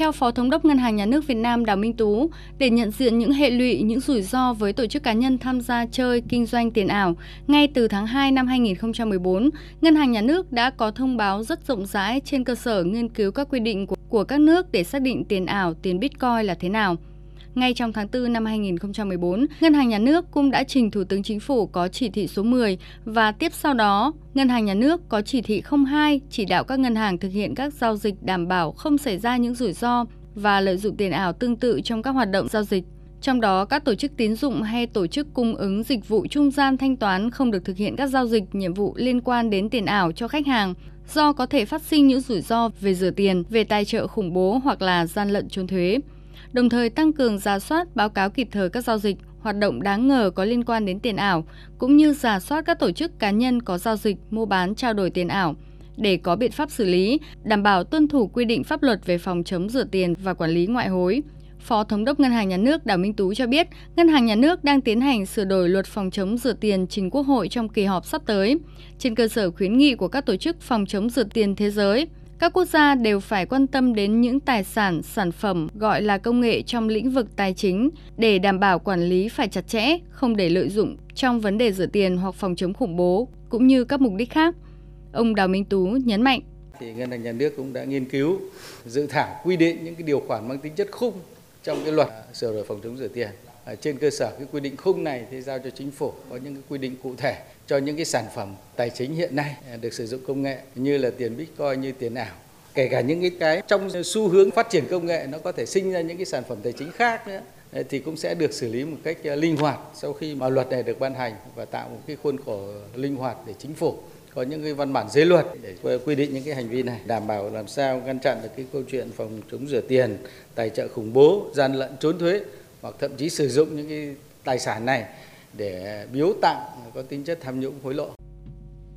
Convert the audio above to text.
Theo Phó Thống đốc Ngân hàng Nhà nước Việt Nam Đào Minh Tú, để nhận diện những hệ lụy, những rủi ro với tổ chức cá nhân tham gia chơi kinh doanh tiền ảo, ngay từ tháng 2 năm 2014, Ngân hàng Nhà nước đã có thông báo rất rộng rãi trên cơ sở nghiên cứu các quy định của, của các nước để xác định tiền ảo, tiền Bitcoin là thế nào. Ngay trong tháng 4 năm 2014, Ngân hàng Nhà nước cũng đã trình Thủ tướng Chính phủ có chỉ thị số 10 và tiếp sau đó, Ngân hàng Nhà nước có chỉ thị 02 chỉ đạo các ngân hàng thực hiện các giao dịch đảm bảo không xảy ra những rủi ro và lợi dụng tiền ảo tương tự trong các hoạt động giao dịch. Trong đó, các tổ chức tín dụng hay tổ chức cung ứng dịch vụ trung gian thanh toán không được thực hiện các giao dịch, nhiệm vụ liên quan đến tiền ảo cho khách hàng do có thể phát sinh những rủi ro về rửa tiền, về tài trợ khủng bố hoặc là gian lận trốn thuế đồng thời tăng cường ra soát báo cáo kịp thời các giao dịch, hoạt động đáng ngờ có liên quan đến tiền ảo, cũng như giả soát các tổ chức cá nhân có giao dịch, mua bán, trao đổi tiền ảo để có biện pháp xử lý, đảm bảo tuân thủ quy định pháp luật về phòng chống rửa tiền và quản lý ngoại hối. Phó Thống đốc Ngân hàng Nhà nước Đào Minh Tú cho biết, Ngân hàng Nhà nước đang tiến hành sửa đổi luật phòng chống rửa tiền trình Quốc hội trong kỳ họp sắp tới, trên cơ sở khuyến nghị của các tổ chức phòng chống rửa tiền thế giới – các quốc gia đều phải quan tâm đến những tài sản, sản phẩm gọi là công nghệ trong lĩnh vực tài chính để đảm bảo quản lý phải chặt chẽ, không để lợi dụng trong vấn đề rửa tiền hoặc phòng chống khủng bố cũng như các mục đích khác. Ông Đào Minh Tú nhấn mạnh thì ngân hàng nhà nước cũng đã nghiên cứu dự thảo quy định những cái điều khoản mang tính chất khung trong cái luật sửa đổi phòng chống rửa tiền trên cơ sở cái quy định khung này thì giao cho chính phủ, có những cái quy định cụ thể cho những cái sản phẩm tài chính hiện nay à, được sử dụng công nghệ như là tiền bitcoin, như tiền ảo. Kể cả những cái cái trong xu hướng phát triển công nghệ, nó có thể sinh ra những cái sản phẩm tài chính khác nữa thì cũng sẽ được xử lý một cách à, linh hoạt sau khi mà luật này được ban hành và tạo một cái khuôn khổ linh hoạt để chính phủ có những cái văn bản dưới luật để quy định những cái hành vi này, đảm bảo làm sao ngăn chặn được cái câu chuyện phòng chống rửa tiền, tài trợ khủng bố, gian lận trốn thuế hoặc thậm chí sử dụng những cái tài sản này để biếu tặng có tính chất tham nhũng hối lộ.